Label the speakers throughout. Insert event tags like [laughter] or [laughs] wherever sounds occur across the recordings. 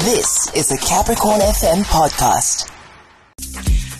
Speaker 1: This is a Capricorn FM podcast.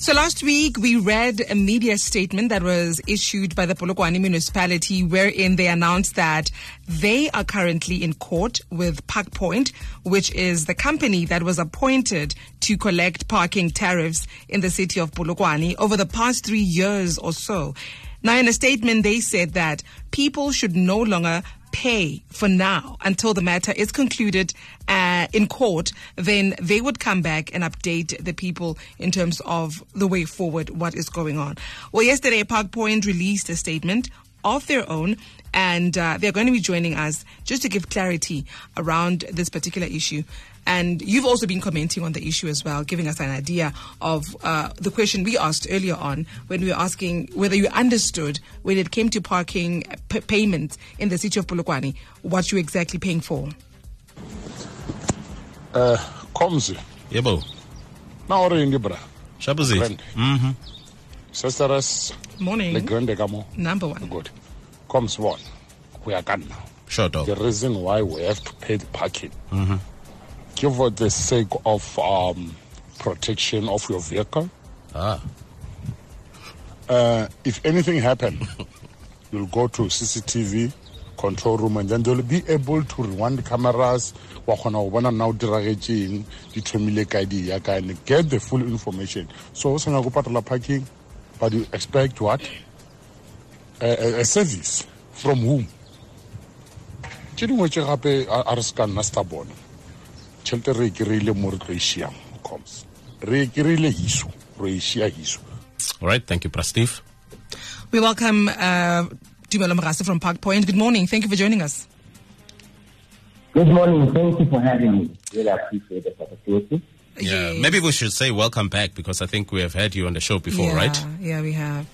Speaker 2: So last week we read a media statement that was issued by the Polokwane municipality wherein they announced that they are currently in court with Park Point, which is the company that was appointed to collect parking tariffs in the city of Polokwane over the past three years or so. Now, in a statement, they said that people should no longer pay for now until the matter is concluded uh, in court, then they would come back and update the people in terms of the way forward, what is going on. Well, yesterday, Park Point released a statement of their own, and uh, they're going to be joining us just to give clarity around this particular issue. And you've also been commenting on the issue as well, giving us an idea of uh, the question we asked earlier on when we were asking whether you understood when it came to parking p- payments in the city of Polokwane, what you're exactly paying for.
Speaker 3: Uh, Komzi,
Speaker 4: Yebo.
Speaker 3: na o reng bra?
Speaker 4: Shabuzi.
Speaker 3: Grande.
Speaker 4: Mhm.
Speaker 3: Sisteres
Speaker 2: Morning.
Speaker 3: le grande ka mo.
Speaker 2: Number one.
Speaker 3: Good. Comes one. We are gone now.
Speaker 4: Sure dog.
Speaker 3: The reason why we have to pay the parking, give for the sake of um, protection of your vehicle.
Speaker 4: Ah.
Speaker 3: Uh, if anything happen, [laughs] you'll go to CCTV control room and then they'll be able to rewind the cameras. Wa kgona go bona na o diragetseng di thomile kae di ya kae and get the full information. So o senya go patala parking but you expect what? A, a, a service from whom? Tše dingwe tše gape a a re se ka nna se ta bona tšhelete re e kry-ile mo re tlo e šiang coms re e kry-ile hiso re e šia hiso
Speaker 4: All right. Thank you, Prasteve.
Speaker 2: We welcome uh, Tumelo Mogase from Park Point. Good morning. Thank you for joining us.
Speaker 5: Good morning. Thank you for having me. Really appreciate the opportunity.
Speaker 4: Yeah.
Speaker 2: Yes.
Speaker 4: Maybe we should say welcome back because I think we have had you on the show before,
Speaker 2: yeah,
Speaker 4: right?
Speaker 2: Yeah, we have.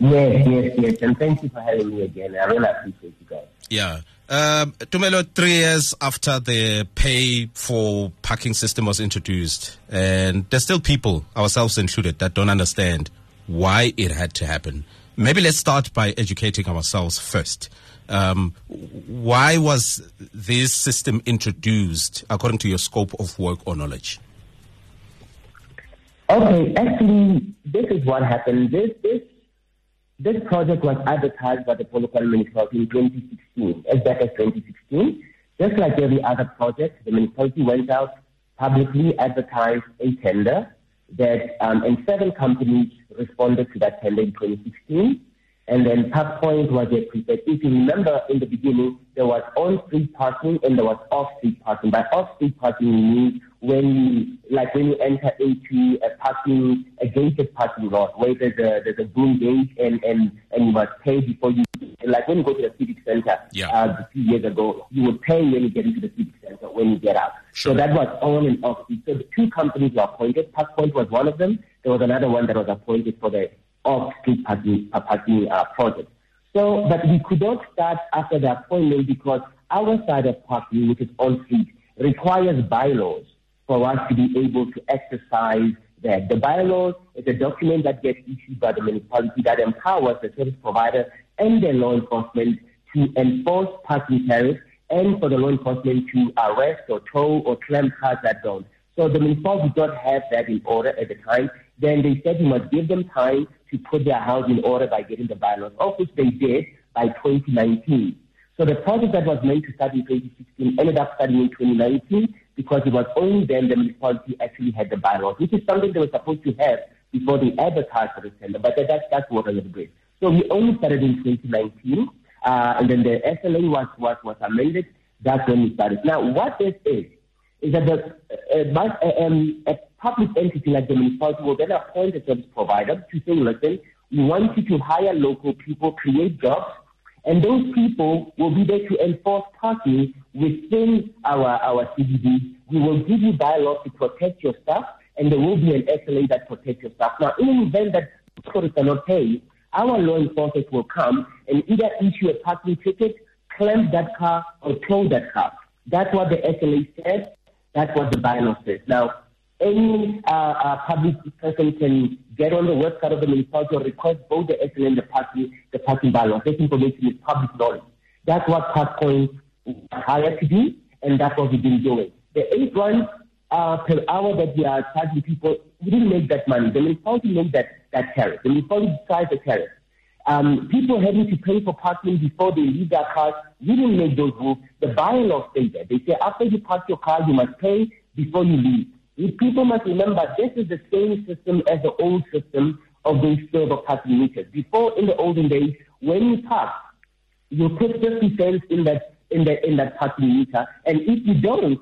Speaker 5: Yes, yes, yes. And thank you for having me again. I really appreciate you guys.
Speaker 4: Yeah. Um, Tumelo, three years after the pay for parking system was introduced, and there's still people, ourselves included, that don't understand why it had to happen. Maybe let's start by educating ourselves first. Um, why was this system introduced according to your scope of work or knowledge?
Speaker 5: Okay, actually, this is what happened. This this this project was advertised by the Polokwane municipality in 2016, as back as 2016. Just like every other project, the municipality went out publicly advertised a tender that, um, and seven companies responded to that tender in 2016. And then Park Point was a prepared. If you remember in the beginning, there was on-street parking and there was off-street parking. By off-street parking, you mean when you, like when you enter into a parking, a gated parking lot where there's a, there's a boom gate and, and, and you must pay before you, like when you go to the civic center,
Speaker 4: Yeah.
Speaker 5: uh, a few years ago, you would pay when you get into the civic center, when you get out.
Speaker 4: Sure.
Speaker 5: So that was on and off. So the two companies were appointed. Park Point was one of them. There was another one that was appointed for the parking, uh, parking uh, project. So, but we could not start after the appointment because our side of parking, which is on-street, requires bylaws for us to be able to exercise that. The bylaws is a document that gets issued by the municipality that empowers the service provider and the law enforcement to enforce parking tariffs and for the law enforcement to arrest or tow or claim cars that don't. So the municipality did not have that in order at the time. Then they said we must give them time to put their house in order by getting the bylaws, of which they did by 2019. So the project that was meant to start in 2016 ended up starting in 2019 because it was only then the municipality actually had the bylaws, which is something they were supposed to have before they advertised for the tender. But that, that's, that's what a little bit. So we only started in 2019, uh, and then the SLA was, was, was amended. That's when we started. Now, what this is, is that the, uh, uh, uh, um, a public entity like the municipality will then appoint a service provider to say, listen, we want you to hire local people, create jobs, and those people will be there to enforce parking within our, our CBD. We will give you bylaws to protect your staff, and there will be an SLA that protects your staff. Now, in an event that tourists cannot pay, our law enforcement will come and either issue a parking ticket, clamp that car, or tow that car. That's what the SLA says. That's what the bylaw says. Now, any uh, uh, public person can get on the website of the municipality or request both the SLA and the parking, the parking bylaws. This information is public knowledge. That's what Park Point was hired to do, and that's what we've been doing. The eight ones uh, per hour that we are charging people, we didn't make that money. The municipality made that, that tariff. The municipality decides the tariff. Um, people having to pay for parking before they leave their cars, we didn't make those rules. The bylaws say that. They say after you park your car, you must pay before you leave. If people must remember this is the same system as the old system of those silver parking meters. Before, in the olden days, when you park, you put 50 cents in that in that in that parking meter, and if you don't,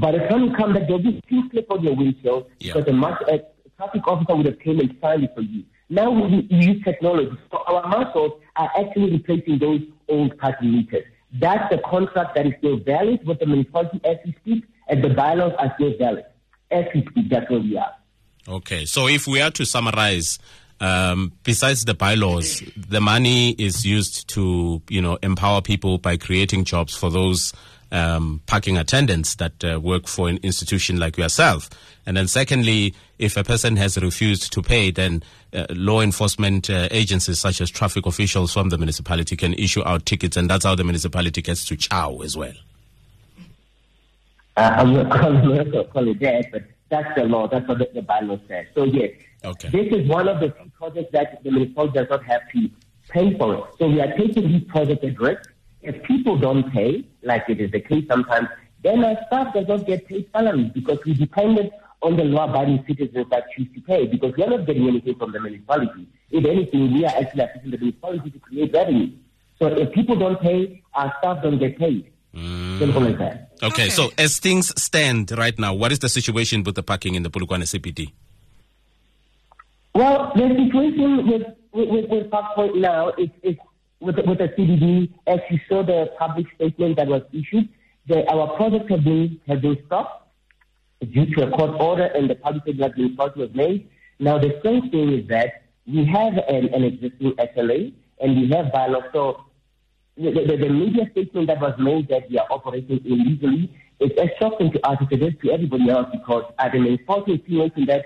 Speaker 5: by the time you come back, there'll be two slip on your windshield
Speaker 4: Yeah.
Speaker 5: because a, a traffic officer would have came and signed it for you. Now we, use technology, so our muscles are actually replacing those old parking meters. That's the contract that is still valid with the municipality as we speak, and the bylaws are still valid as we speak. That's where we are.
Speaker 4: Okay, so if we are to summarize, um, besides the bylaws, the money is used to, you know, empower people by creating jobs for those um, parking attendants that uh, work for an institution like yourself. And then, secondly, if a person has refused to pay, then uh, law enforcement uh, agencies such as traffic officials from the municipality can issue out tickets, and that's how the municipality gets to chow as well.
Speaker 5: Uh, I'm not [laughs] calling it, call it that, but that's the law. That's what the, the bylaw says. So yes,
Speaker 4: Okay.
Speaker 5: this is one of the projects that the municipality does not have to pay for it. So we are taking these projects at risk. If people don't pay, like it is the case sometimes, then our staff does not get paid salaries because we depended on the law-abiding citizens that choose to pay because we are not getting anything from the municipality. If anything, we are actually assisting the municipality to create revenue. So if people don't pay, our staff don't get paid. Mm. Simple as that.
Speaker 4: Okay,
Speaker 2: Okay.
Speaker 4: so as things stand right now, what is the situation with the parking in the Polokwane CBD?
Speaker 5: Well, the situation with with, with, with Parkpoint now is, is with the, with the. As you saw the public statement that was issued, the, our projects have been have been stopped due to a court order, and the public statement was made. Now, the strange thing is that we have an, an existing SLA and we have bylaws. So the, the, the media statement that was made that we are operating illegally is as shocking to us as it is to everybody else because at an important insinuation that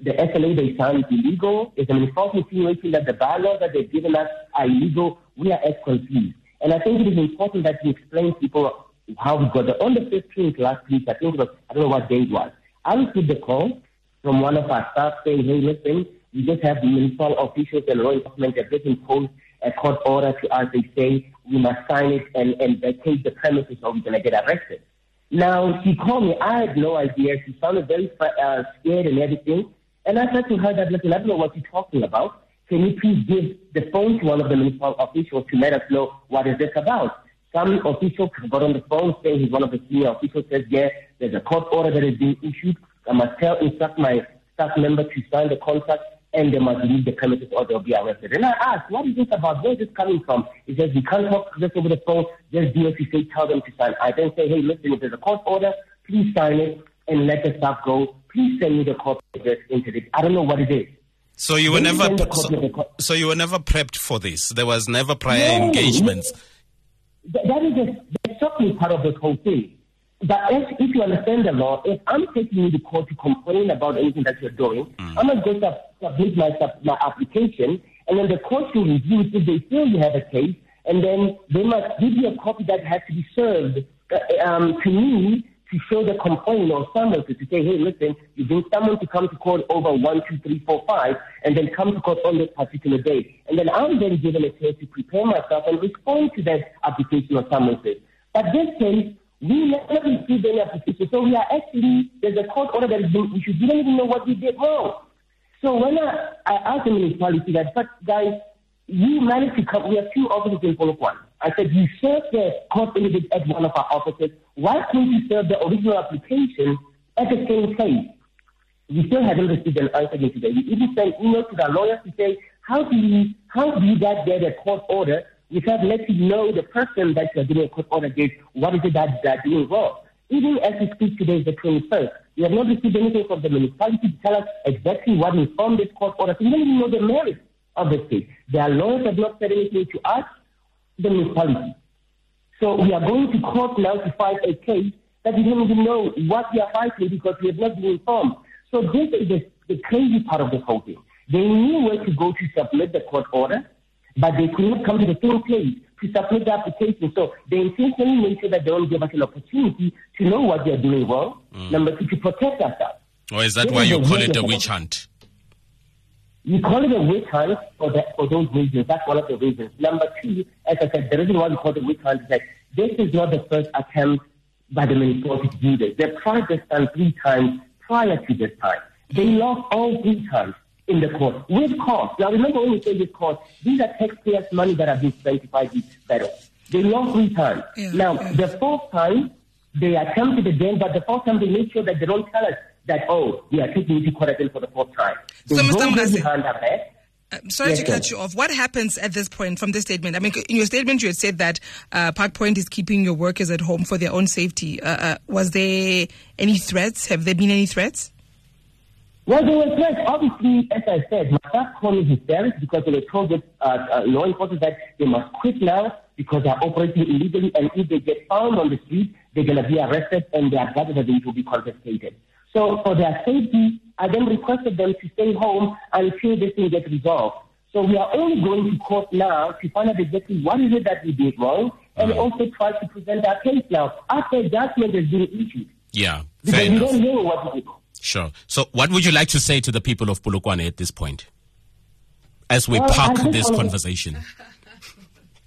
Speaker 5: the SLA they signed is illegal, it's an important insinuation that the bylaws that they've given us are illegal, we are as confused. And I think it is important that we explain people how we got there. On the 15th last week, I think it was, I don't know what day it was, I received a call from one of our staff saying, hey, listen, we just have the municipal officials and law enforcement have just imposed a court order to us. They say we must sign it and, and vacate the premises or we're going to get arrested. Now, she called me. I had no idea. She sounded very uh, scared and everything. And I said to her that, listen, I don't know what you're talking about. Can you please give the phone to one of the municipal officials to let us know what is this about? Some official got on the phone saying he's one of the senior officials, says, yeah, there's a court order that is being issued. I must tell, instruct my staff member to sign the contract and they must leave the premises or they'll be arrested. And I asked, what is this about? Where is this coming from? He says, we can't talk just over the phone. Just do as you say, tell them to sign. I then say, hey, listen, if there's a court order, please sign it and let the staff go. Please send me the court it. I don't know what it is.
Speaker 4: So you were never so,
Speaker 5: copy of the co-
Speaker 4: so you were never prepped for this. There was never prior
Speaker 5: No,
Speaker 4: engagements.
Speaker 5: Th- that is the, the shocking part of the whole thing. But if, if you understand the law, if I'm taking you to court to complain about anything that you're doing, I'm not going to submit my, my application, and then the court will review it if they feel you have a case, and then they must give you a copy that has to be served uh, um, to me to show the complaint or someone to, to say, hey, listen, you bring someone to come to court over one, two, three, four, five, and then come to court on this particular day. And then I'm then given a chance to prepare myself and respond to that application or summonses. But this case, we never received any application. So we are actually, there's a court order that is being issued. We don't even know what we did wrong. So when I, I asked the municipality that, but guys, you managed to come, we have two offices in Polokwane. I said, you served the court immediate at one of our offices. Why couldn't you serve the original application at the same place? We still haven't received an answer yet today. We even sent emails to the lawyers to say, how do you, how do you get a court order without letting know the person that you're doing a court order against, what is it that they're doing wrong? Even as we speak today is the 21st. We have not received anything from the municipality to tell us exactly what informed this court order. We don't even know the merits of the case. Their lawyers have not said anything to us, the municipality. So we are going to court now to fight a case that we don't even know what we are fighting because we have not been informed. So this is the, the crazy part of the whole thing. They knew where to go to submit the court order. but they could not come to the same place to submit the application. So they intentionally make sure that they don't give us an opportunity to know what they're doing wrong. Mm. Number two, to protect ourselves.
Speaker 4: Or is that this why you call it a witch hunt?
Speaker 5: You call it a witch hunt for, that, for those reasons. That's one of the reasons. Number two, as I said, the reason why we call it a witch hunt is that this is not the first attempt by the municipality to do this. They've tried this time three times prior to this time. They lost all three times in the court with cost. Now remember when we say with cost, these are taxpayers' money that have been spent fight these battles. They lost three times. Yeah, now yeah. the fourth time they attempted again, but the fourth time they made sure that they don't tell us that oh we are taking you to for the fourth time. They
Speaker 2: so Mr. Mogase, uh, sorry yes, to cut you off. What happens at this point from this statement? I mean, in your statement, you had said that uh, Park Point is keeping your workers at home for their own safety. Uh, uh, was there any threats? Have there been any threats?
Speaker 5: Well, there were threats. Obviously, as I said, my staff called me hysterics because they were told that uh, uh, law enforcement that they must quit now because they're operating illegally, and if they get found on the street, they're going to be arrested and their gadgets will be confiscated. So for their safety, I then requested them to stay home until this thing gets resolved. So we are only going to court now to find out exactly what is it that we did wrong and also try to present our case now after judgment has been issued.
Speaker 4: Yeah,
Speaker 5: because we don't know what we did.
Speaker 4: Sure. So, what would you like to say to the people of Polokwane at this point, as we well, park this conversation?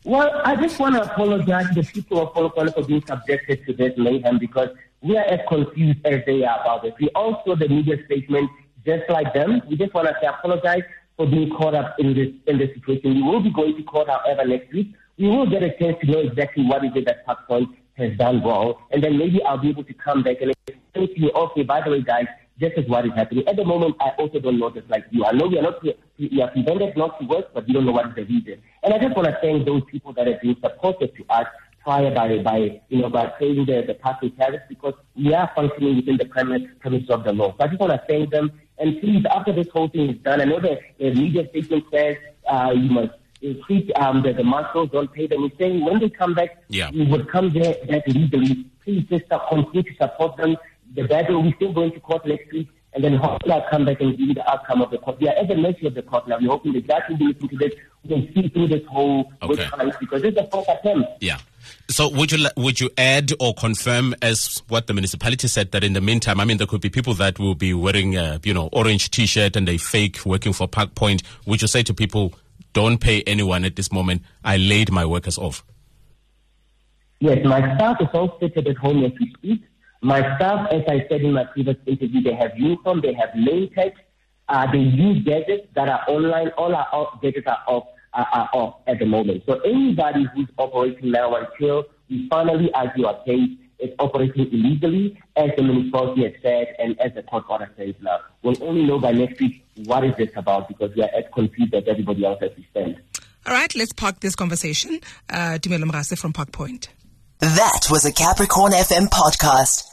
Speaker 5: Well, I just want to apologize to the people of Polokwane for being subjected to this mayhem because we are as confused as they are about it. We also the media statement just like them. We just want to say apologize for being caught up in this in this situation. We will be going to court, however, next week. We will get a chance to know exactly what is it that Park Point has done wrong, and then maybe I'll be able to come back and explain to you, okay, by the way, guys, this is what is happening. At the moment, I also don't know this like you. I know we are not we are prevented not to work, but we don't know what is the reason. And I just want to thank those people that have been supportive to us prior by by you know by paying the the parking tariffs because we are functioning within the premise premise of the law. So I just want to thank them. And please, after this whole thing is done, I know that the media statement says uh, you must treat um, the, the marshals, don't pay them. We're saying when they come back,
Speaker 4: yeah.
Speaker 5: we would come there that legally. Please just continue to support them the battle. We're still going to court next week, and then hopefully I'll come back and give you the outcome of the court. We are at the mercy of the court now. We're hoping the judge will be listening to this. We can see through this whole okay. because this is the first attempt.
Speaker 4: Yeah. So would you would you add or confirm as what the municipality said that in the meantime, I mean, there could be people that will be wearing a, you know orange T-shirt and they fake working for Park Point. Would you say to people, don't pay anyone at this moment? I laid my workers off.
Speaker 5: Yes, my staff is all seated at home as we speak. My staff, as I said in my previous interview, they have uniform, they have name tags, uh, they use gadgets that are online. All our off, gadgets are off, are, are off at the moment. So anybody who's operating now until we finally argue our case is operating illegally, as the municipality has said and as the court order says now. We'll only know by next week what is this about because we are as confused as everybody else as we stand.
Speaker 2: All right, let's park this conversation. Uh, Tumelo Mogase from Park Point.
Speaker 1: That was a Capricorn FM podcast.